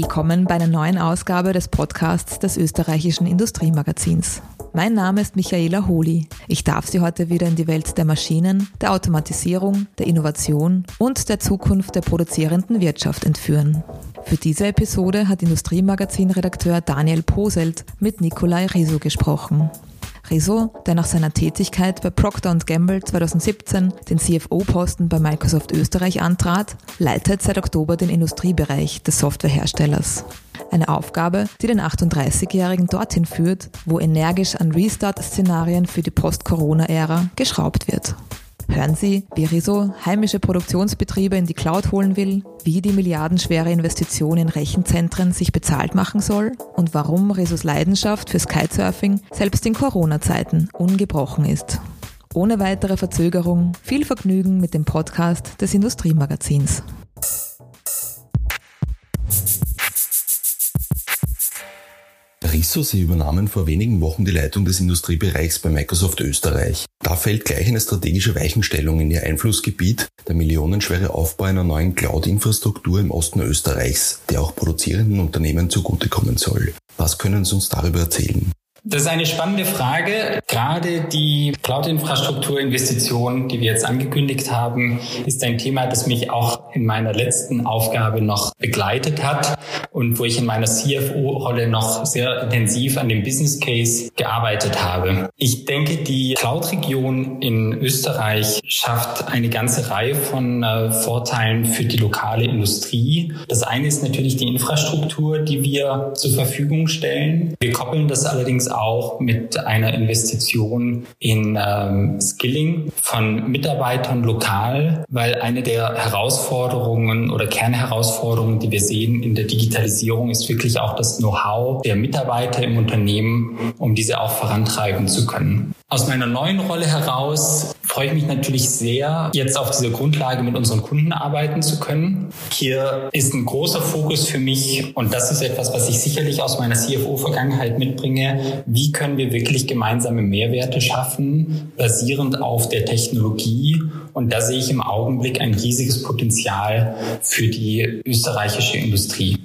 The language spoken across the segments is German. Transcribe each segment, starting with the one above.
Willkommen bei einer neuen Ausgabe des Podcasts des österreichischen Industriemagazins. Mein Name ist Michaela Holi. Ich darf Sie heute wieder in die Welt der Maschinen, der Automatisierung, der Innovation und der Zukunft der produzierenden Wirtschaft entführen. Für diese Episode hat Industriemagazin-Redakteur Daniel Poselt mit Nikolai Riso gesprochen. Rezo, der nach seiner Tätigkeit bei Procter Gamble 2017 den CFO-Posten bei Microsoft Österreich antrat, leitet seit Oktober den Industriebereich des Softwareherstellers. Eine Aufgabe, die den 38-Jährigen dorthin führt, wo energisch an Restart-Szenarien für die Post-Corona-Ära geschraubt wird. Hören Sie, wie Riso heimische Produktionsbetriebe in die Cloud holen will, wie die milliardenschwere Investition in Rechenzentren sich bezahlt machen soll und warum Risos Leidenschaft für Kitesurfing selbst in Corona-Zeiten ungebrochen ist. Ohne weitere Verzögerung viel Vergnügen mit dem Podcast des Industriemagazins. Risso, Sie übernahmen vor wenigen Wochen die Leitung des Industriebereichs bei Microsoft Österreich. Da fällt gleich eine strategische Weichenstellung in Ihr Einflussgebiet, der millionenschwere Aufbau einer neuen Cloud-Infrastruktur im Osten Österreichs, der auch produzierenden Unternehmen zugutekommen soll. Was können Sie uns darüber erzählen? Das ist eine spannende Frage. Gerade die Cloud-Infrastruktur-Investition, die wir jetzt angekündigt haben, ist ein Thema, das mich auch in meiner letzten Aufgabe noch begleitet hat und wo ich in meiner CFO-Rolle noch sehr intensiv an dem Business Case gearbeitet habe. Ich denke, die Cloud-Region in Österreich schafft eine ganze Reihe von äh, Vorteilen für die lokale Industrie. Das eine ist natürlich die Infrastruktur, die wir zur Verfügung stellen. Wir koppeln das allerdings auch mit einer Investition in ähm, Skilling von Mitarbeitern lokal, weil eine der Herausforderungen oder Kernherausforderungen, die wir sehen in der Digitalisierung, ist wirklich auch das Know-how der Mitarbeiter im Unternehmen, um diese auch vorantreiben zu können. Aus meiner neuen Rolle heraus freue ich mich natürlich sehr, jetzt auf dieser Grundlage mit unseren Kunden arbeiten zu können. Hier ist ein großer Fokus für mich und das ist etwas, was ich sicherlich aus meiner CFO-Vergangenheit mitbringe. Wie können wir wirklich gemeinsame Mehrwerte schaffen, basierend auf der Technologie? Und da sehe ich im Augenblick ein riesiges Potenzial für die österreichische Industrie.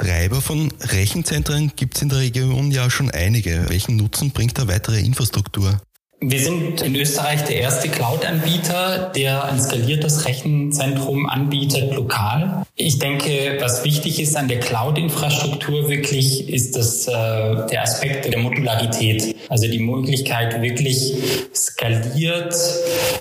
Betreiber von Rechenzentren gibt es in der Region ja schon einige. Welchen Nutzen bringt da weitere Infrastruktur? Wir sind in Österreich der erste Cloud-Anbieter, der ein skaliertes Rechenzentrum anbietet lokal. Ich denke, was wichtig ist an der Cloud-Infrastruktur wirklich, ist das, äh, der Aspekt der Modularität. Also die Möglichkeit, wirklich skaliert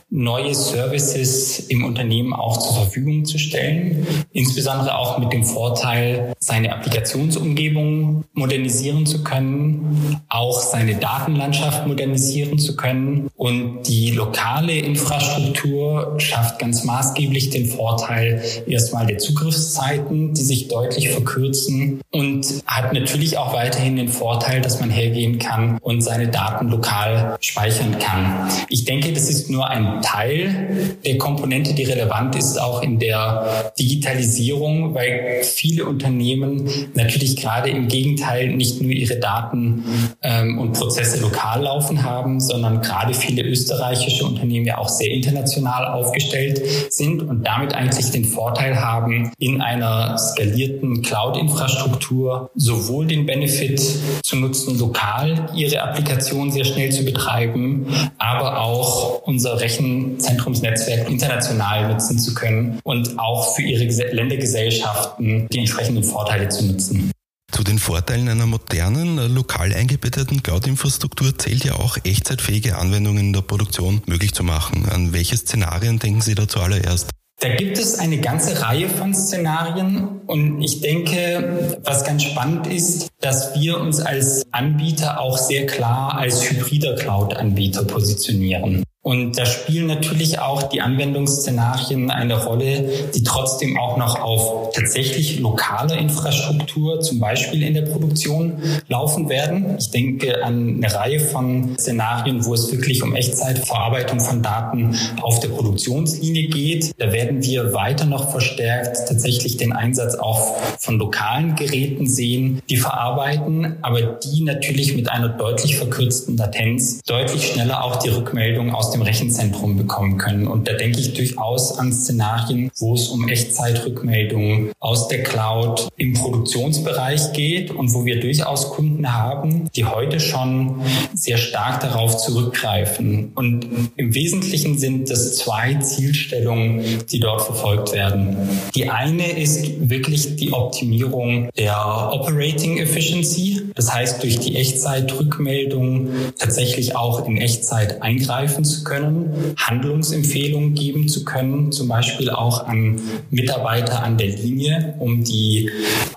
neue Services im Unternehmen auch zur Verfügung zu stellen. Insbesondere auch mit dem Vorteil, seine Applikationsumgebung modernisieren zu können, auch seine Datenlandschaft modernisieren zu können können. Und die lokale Infrastruktur schafft ganz maßgeblich den Vorteil erstmal der Zugriffszeiten, die sich deutlich verkürzen und hat natürlich auch weiterhin den Vorteil, dass man hergehen kann und seine Daten lokal speichern kann. Ich denke, das ist nur ein Teil der Komponente, die relevant ist, auch in der Digitalisierung, weil viele Unternehmen natürlich gerade im Gegenteil nicht nur ihre Daten ähm, und Prozesse lokal laufen haben, sondern gerade viele österreichische Unternehmen ja auch sehr international aufgestellt sind und damit eigentlich den Vorteil haben, in einer skalierten Cloud-Infrastruktur sowohl den Benefit zu nutzen, lokal ihre Applikation sehr schnell zu betreiben, aber auch unser Rechenzentrumsnetzwerk international nutzen zu können und auch für ihre Ländergesellschaften die entsprechenden Vorteile zu nutzen. Zu den Vorteilen einer modernen, äh, lokal eingebetteten Cloud-Infrastruktur zählt ja auch echtzeitfähige Anwendungen in der Produktion möglich zu machen. An welche Szenarien denken Sie da zuallererst? Da gibt es eine ganze Reihe von Szenarien und ich denke, was ganz spannend ist, dass wir uns als Anbieter auch sehr klar als hybrider Cloud-Anbieter positionieren. Und da spielen natürlich auch die Anwendungsszenarien eine Rolle, die trotzdem auch noch auf tatsächlich lokaler Infrastruktur, zum Beispiel in der Produktion, laufen werden. Ich denke an eine Reihe von Szenarien, wo es wirklich um Echtzeitverarbeitung von Daten auf der Produktionslinie geht. Da werden wir weiter noch verstärkt tatsächlich den Einsatz auch von lokalen Geräten sehen, die verarbeiten, aber die natürlich mit einer deutlich verkürzten Latenz deutlich schneller auch die Rückmeldung aus dem dem Rechenzentrum bekommen können. Und da denke ich durchaus an Szenarien, wo es um Echtzeitrückmeldungen aus der Cloud im Produktionsbereich geht und wo wir durchaus Kunden haben, die heute schon sehr stark darauf zurückgreifen. Und im Wesentlichen sind das zwei Zielstellungen, die dort verfolgt werden. Die eine ist wirklich die Optimierung der Operating Efficiency. Das heißt, durch die Echtzeitrückmeldung tatsächlich auch in Echtzeit eingreifen zu können, Handlungsempfehlungen geben zu können, zum Beispiel auch an Mitarbeiter an der Linie, um die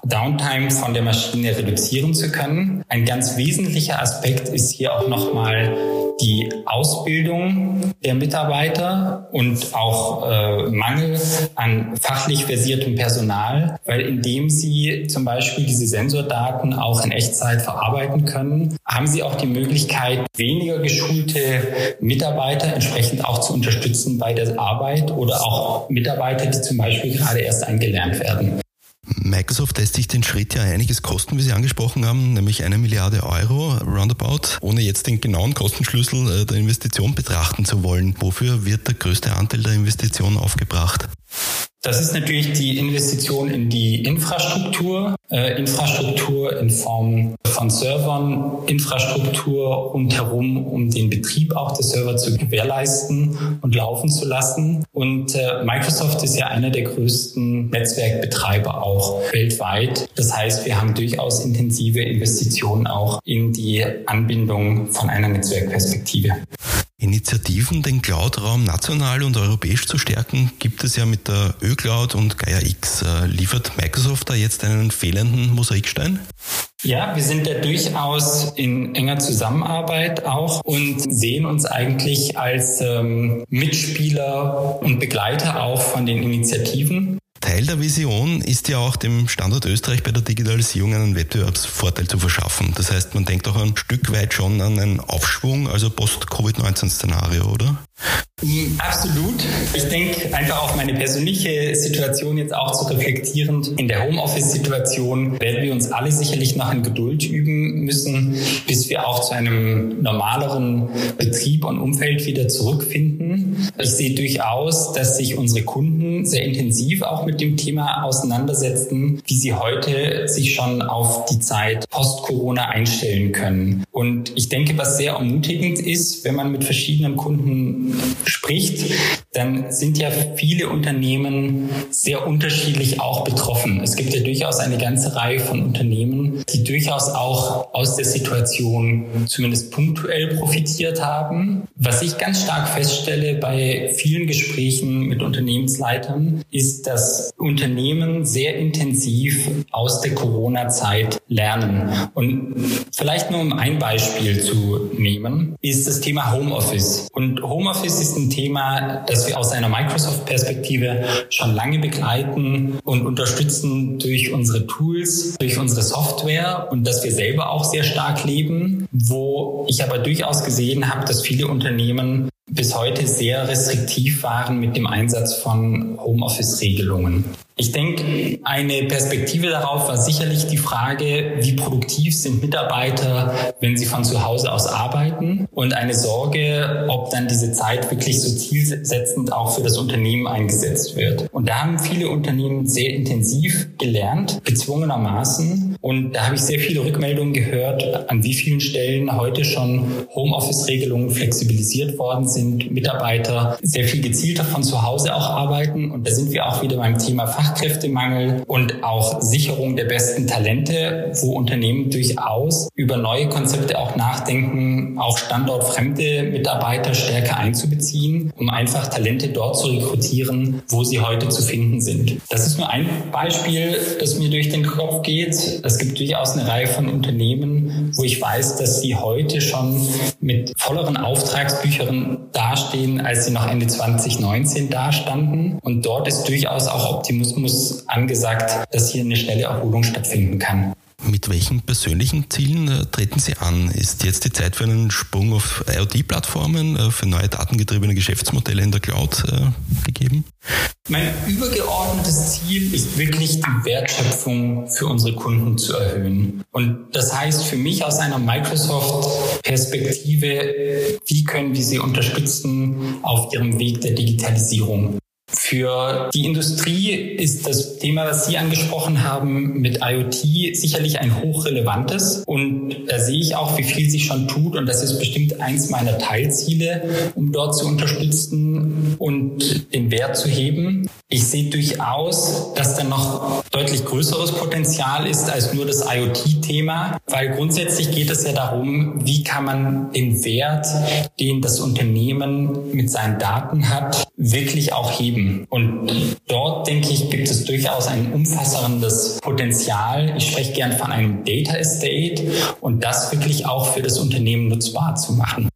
Downtime von der Maschine reduzieren zu können. Ein ganz wesentlicher Aspekt ist hier auch nochmal die Ausbildung der Mitarbeiter und auch äh, Mangel an fachlich versiertem Personal, weil indem sie zum Beispiel diese Sensordaten auch in Echtzeit verarbeiten können, haben sie auch die Möglichkeit, weniger geschulte Mitarbeiter entsprechend auch zu unterstützen bei der Arbeit oder auch Mitarbeiter, die zum Beispiel gerade erst eingelernt werden. Microsoft lässt sich den Schritt ja einiges kosten, wie Sie angesprochen haben, nämlich eine Milliarde Euro roundabout, ohne jetzt den genauen Kostenschlüssel äh, der Investition betrachten zu wollen. Wofür wird der größte Anteil der Investition aufgebracht? Das ist natürlich die Investition in die Infrastruktur, äh, Infrastruktur in Form von Servern, Infrastruktur rundherum, um den Betrieb auch der Server zu gewährleisten und laufen zu lassen. Und äh, Microsoft ist ja einer der größten Netzwerkbetreiber auch weltweit. Das heißt, wir haben durchaus intensive Investitionen auch in die Anbindung von einer Netzwerkperspektive. Initiativen, den Cloud-Raum national und europäisch zu stärken, gibt es ja mit der Ö-Cloud und Gaia X. Äh, liefert Microsoft da jetzt einen fehlenden Mosaikstein? Ja, wir sind da durchaus in enger Zusammenarbeit auch und sehen uns eigentlich als ähm, Mitspieler und Begleiter auch von den Initiativen. Teil der Vision ist ja auch dem Standort Österreich bei der Digitalisierung einen Wettbewerbsvorteil zu verschaffen. Das heißt, man denkt auch ein Stück weit schon an einen Aufschwung, also Post-Covid-19-Szenario, oder? Absolut. Ich denke einfach auf meine persönliche Situation jetzt auch zu reflektierend. In der Homeoffice-Situation werden wir uns alle sicherlich noch in Geduld üben müssen, bis wir auch zu einem normaleren Betrieb und Umfeld wieder zurückfinden. Ich sehe durchaus, dass sich unsere Kunden sehr intensiv auch mit dem Thema auseinandersetzen, wie sie heute sich schon auf die Zeit post-Corona einstellen können. Und ich denke, was sehr ermutigend ist, wenn man mit verschiedenen Kunden spricht, dann sind ja viele Unternehmen sehr unterschiedlich auch betroffen. Es gibt ja durchaus eine ganze Reihe von Unternehmen, die durchaus auch aus der Situation zumindest punktuell profitiert haben. Was ich ganz stark feststelle bei vielen Gesprächen mit Unternehmensleitern, ist, dass Unternehmen sehr intensiv aus der Corona-Zeit lernen. Und vielleicht nur um ein Beispiel zu nehmen, ist das Thema Homeoffice. Und Homeoffice ist ein Thema, das wir aus einer Microsoft-Perspektive schon lange begleiten und unterstützen durch unsere Tools, durch unsere Software und dass wir selber auch sehr stark leben, wo ich aber durchaus gesehen habe, dass viele Unternehmen bis heute sehr restriktiv waren mit dem Einsatz von Homeoffice-Regelungen. Ich denke, eine Perspektive darauf war sicherlich die Frage, wie produktiv sind Mitarbeiter, wenn sie von zu Hause aus arbeiten und eine Sorge, ob dann diese Zeit wirklich so zielsetzend auch für das Unternehmen eingesetzt wird. Und da haben viele Unternehmen sehr intensiv gelernt, gezwungenermaßen. Und da habe ich sehr viele Rückmeldungen gehört, an wie vielen Stellen heute schon Homeoffice-Regelungen flexibilisiert worden sind, Mitarbeiter sehr viel gezielter von zu Hause auch arbeiten. Und da sind wir auch wieder beim Thema Fachkräftemangel und auch Sicherung der besten Talente, wo Unternehmen durchaus über neue Konzepte auch nachdenken, auch standortfremde Mitarbeiter stärker einzubeziehen, um einfach Talente dort zu rekrutieren, wo sie heute zu finden sind. Das ist nur ein Beispiel, das mir durch den Kopf geht. Es gibt durchaus eine Reihe von Unternehmen, wo ich weiß, dass sie heute schon mit volleren Auftragsbüchern dastehen, als sie noch Ende 2019 dastanden. Und dort ist durchaus auch Optimismus angesagt, dass hier eine schnelle Erholung stattfinden kann. Mit welchen persönlichen Zielen äh, treten Sie an? Ist jetzt die Zeit für einen Sprung auf IoT-Plattformen, äh, für neue datengetriebene Geschäftsmodelle in der Cloud äh, gegeben? Mein übergeordnetes Ziel ist wirklich die Wertschöpfung für unsere Kunden zu erhöhen. Und das heißt für mich aus einer Microsoft-Perspektive, wie können wir sie unterstützen auf ihrem Weg der Digitalisierung? Für die Industrie ist das Thema, was Sie angesprochen haben mit IoT, sicherlich ein hochrelevantes. Und da sehe ich auch, wie viel sich schon tut. Und das ist bestimmt eins meiner Teilziele, um dort zu unterstützen und den Wert zu heben. Ich sehe durchaus, dass da noch deutlich größeres Potenzial ist als nur das IoT-Thema, weil grundsätzlich geht es ja darum, wie kann man den Wert, den das Unternehmen mit seinen Daten hat, wirklich auch heben. Und dort, denke ich, gibt es durchaus ein umfassendes Potenzial. Ich spreche gern von einem Data Estate und das wirklich auch für das Unternehmen nutzbar zu machen.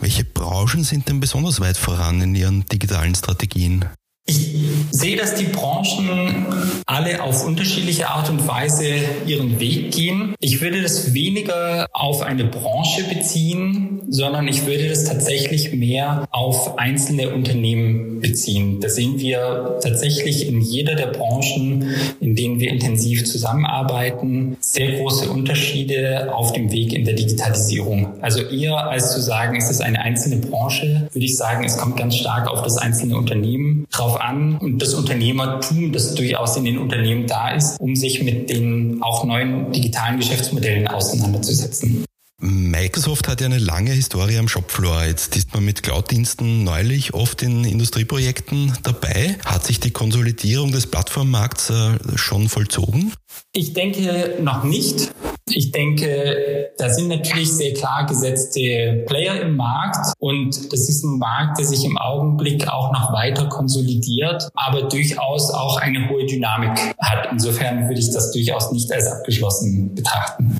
Welche Branchen sind denn besonders weit voran in ihren digitalen Strategien? Ich sehe, dass die Branchen alle auf unterschiedliche Art und Weise ihren Weg gehen. Ich würde das weniger auf eine Branche beziehen, sondern ich würde das tatsächlich mehr auf einzelne Unternehmen beziehen. Da sehen wir tatsächlich in jeder der Branchen, in denen wir intensiv zusammenarbeiten, sehr große Unterschiede auf dem Weg in der Digitalisierung. Also eher als zu sagen, es ist eine einzelne Branche, würde ich sagen, es kommt ganz stark auf das einzelne Unternehmen drauf an und das Unternehmertum, das durchaus in den Unternehmen da ist, um sich mit den auch neuen digitalen Geschäftsmodellen auseinanderzusetzen. Microsoft hat ja eine lange Historie am Shopfloor. Jetzt ist man mit Cloud-Diensten neulich oft in Industrieprojekten dabei. Hat sich die Konsolidierung des Plattformmarkts äh, schon vollzogen? Ich denke noch nicht. Ich denke, da sind natürlich sehr klar gesetzte Player im Markt und das ist ein Markt, der sich im Augenblick auch noch weiter konsolidiert, aber durchaus auch eine hohe Dynamik hat. Insofern würde ich das durchaus nicht als abgeschlossen betrachten.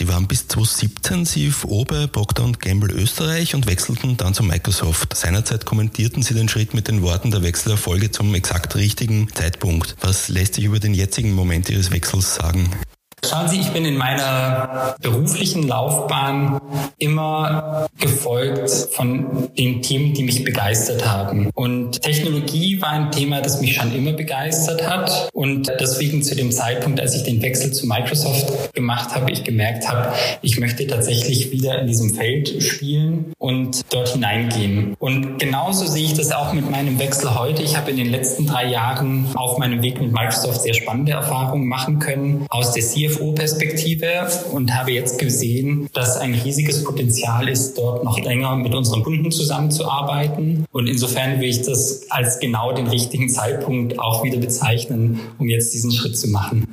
Sie waren bis 2017 CFO bei Procter Gamble Österreich und wechselten dann zu Microsoft. Seinerzeit kommentierten Sie den Schritt mit den Worten der Wechselerfolge zum exakt richtigen Zeitpunkt. Was lässt sich über den jetzigen Moment Ihres Wechsels sagen? Schauen Sie, ich bin in meiner beruflichen Laufbahn immer gefolgt von den Themen, die mich begeistert haben. Und Technologie war ein Thema, das mich schon immer begeistert hat. Und deswegen zu dem Zeitpunkt, als ich den Wechsel zu Microsoft gemacht habe, ich gemerkt habe, ich möchte tatsächlich wieder in diesem Feld spielen und dort hineingehen. Und genauso sehe ich das auch mit meinem Wechsel heute. Ich habe in den letzten drei Jahren auf meinem Weg mit Microsoft sehr spannende Erfahrungen machen können aus der CFO CFO-Perspektive und habe jetzt gesehen, dass ein riesiges Potenzial ist, dort noch länger mit unseren Kunden zusammenzuarbeiten. Und insofern will ich das als genau den richtigen Zeitpunkt auch wieder bezeichnen, um jetzt diesen Schritt zu machen.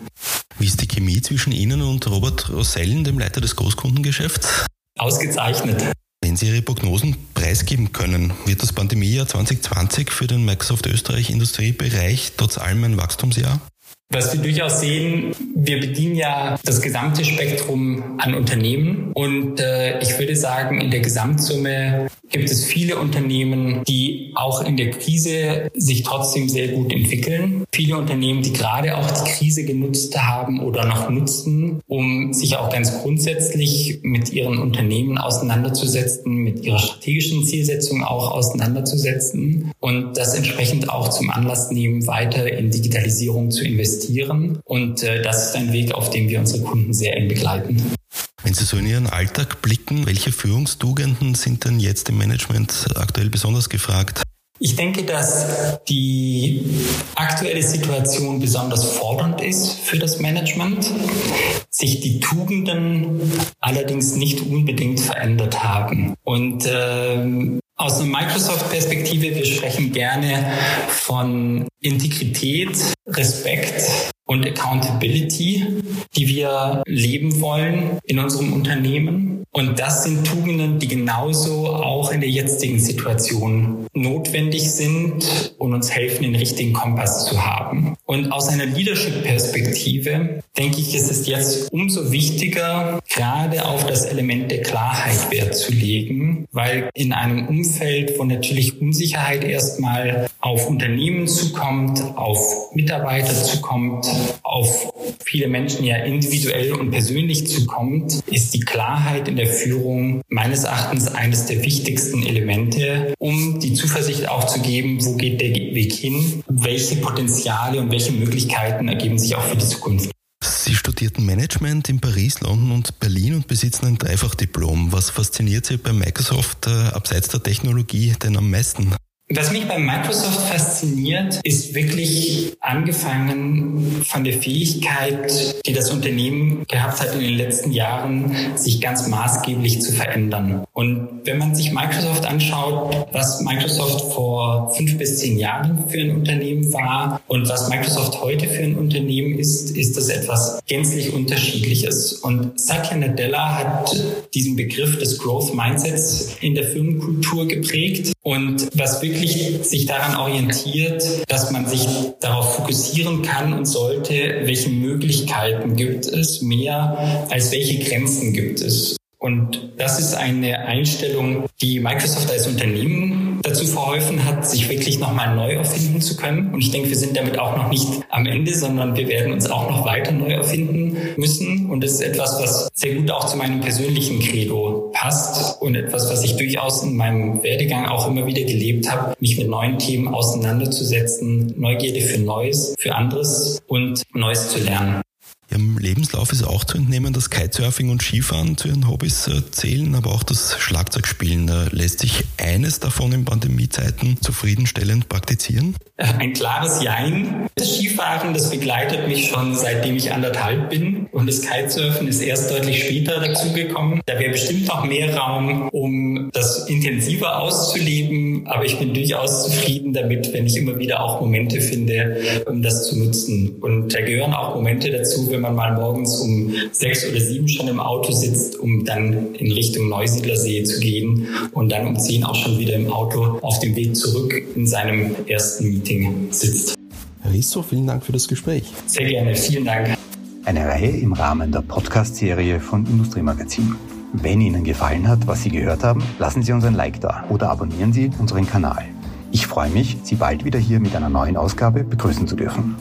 Wie ist die Chemie zwischen Ihnen und Robert Rosellen, dem Leiter des Großkundengeschäfts? Ausgezeichnet. Wenn Sie Ihre Prognosen preisgeben können, wird das Pandemiejahr 2020 für den Microsoft Österreich Industriebereich trotz allem ein Wachstumsjahr? Was wir durchaus sehen, wir bedienen ja das gesamte Spektrum an Unternehmen und äh, ich würde sagen, in der Gesamtsumme gibt es viele Unternehmen, die auch in der Krise sich trotzdem sehr gut entwickeln. Viele Unternehmen, die gerade auch die Krise genutzt haben oder noch nutzen, um sich auch ganz grundsätzlich mit ihren Unternehmen auseinanderzusetzen, mit ihrer strategischen Zielsetzung auch auseinanderzusetzen und das entsprechend auch zum Anlass nehmen, weiter in Digitalisierung zu investieren. Und äh, das ist ein Weg, auf dem wir unsere Kunden sehr eng begleiten. Wenn Sie so in Ihren Alltag blicken, welche Führungstugenden sind denn jetzt im Management aktuell besonders gefragt? Ich denke, dass die aktuelle Situation besonders fordernd ist für das Management, sich die Tugenden allerdings nicht unbedingt verändert haben. Und ähm, aus einer Microsoft-Perspektive, wir sprechen gerne von Integrität, Respekt und Accountability, die wir leben wollen in unserem Unternehmen. Und das sind Tugenden, die genauso auch in der jetzigen Situation notwendig sind und uns helfen, den richtigen Kompass zu haben. Und aus einer Leadership-Perspektive denke ich, ist es jetzt umso wichtiger, gerade auf das Element der Klarheit Wert zu legen, weil in einem Umfeld, wo natürlich Unsicherheit erstmal auf Unternehmen zukommt, auf Mitarbeiter zukommt, auf viele Menschen ja individuell und persönlich zukommt, ist die Klarheit in der Führung meines Erachtens eines der wichtigsten Elemente, um die Zuversicht auch zu geben, wo geht der Weg hin, welche Potenziale und welche Möglichkeiten ergeben sich auch für die Zukunft. Sie studierten Management in Paris, London und Berlin und besitzen ein Dreifachdiplom. Was fasziniert Sie bei Microsoft äh, abseits der Technologie denn am meisten? Was mich bei Microsoft fasziniert, ist wirklich angefangen von der Fähigkeit, die das Unternehmen gehabt hat in den letzten Jahren, sich ganz maßgeblich zu verändern. Und wenn man sich Microsoft anschaut, was Microsoft vor fünf bis zehn Jahren für ein Unternehmen war und was Microsoft heute für ein Unternehmen ist, ist das etwas gänzlich Unterschiedliches. Und Satya Nadella hat diesen Begriff des Growth Mindsets in der Firmenkultur geprägt. Und was wirklich sich daran orientiert, dass man sich darauf fokussieren kann und sollte, welche Möglichkeiten gibt es mehr als welche Grenzen gibt es. Und das ist eine Einstellung, die Microsoft als Unternehmen dazu verholfen hat, sich wirklich nochmal neu erfinden zu können. Und ich denke, wir sind damit auch noch nicht am Ende, sondern wir werden uns auch noch weiter neu erfinden müssen. Und das ist etwas, was sehr gut auch zu meinem persönlichen Credo passt und etwas, was ich durchaus in meinem Werdegang auch immer wieder gelebt habe, mich mit neuen Themen auseinanderzusetzen, Neugierde für Neues, für anderes und Neues zu lernen. Ihrem Lebenslauf ist auch zu entnehmen, dass Kitesurfing und Skifahren zu Ihren Hobbys äh, zählen, aber auch das Schlagzeugspielen. Lässt sich eines davon in Pandemiezeiten zufriedenstellend praktizieren? Ein klares Jein. Das Skifahren, das begleitet mich schon seitdem ich anderthalb bin und das Kitesurfen ist erst deutlich später dazugekommen. Da wäre bestimmt noch mehr Raum, um das intensiver auszuleben, aber ich bin durchaus zufrieden damit, wenn ich immer wieder auch Momente finde, um das zu nutzen. Und da gehören auch Momente dazu, wenn man mal morgens um sechs oder sieben schon im Auto sitzt, um dann in Richtung Neusiedlersee zu gehen und dann um zehn auch schon wieder im Auto auf dem Weg zurück in seinem ersten Meeting sitzt. Herr Risso, vielen Dank für das Gespräch. Sehr gerne, vielen Dank. Eine Reihe im Rahmen der Podcast-Serie von Industriemagazin. Wenn Ihnen gefallen hat, was Sie gehört haben, lassen Sie uns ein Like da oder abonnieren Sie unseren Kanal. Ich freue mich, Sie bald wieder hier mit einer neuen Ausgabe begrüßen zu dürfen.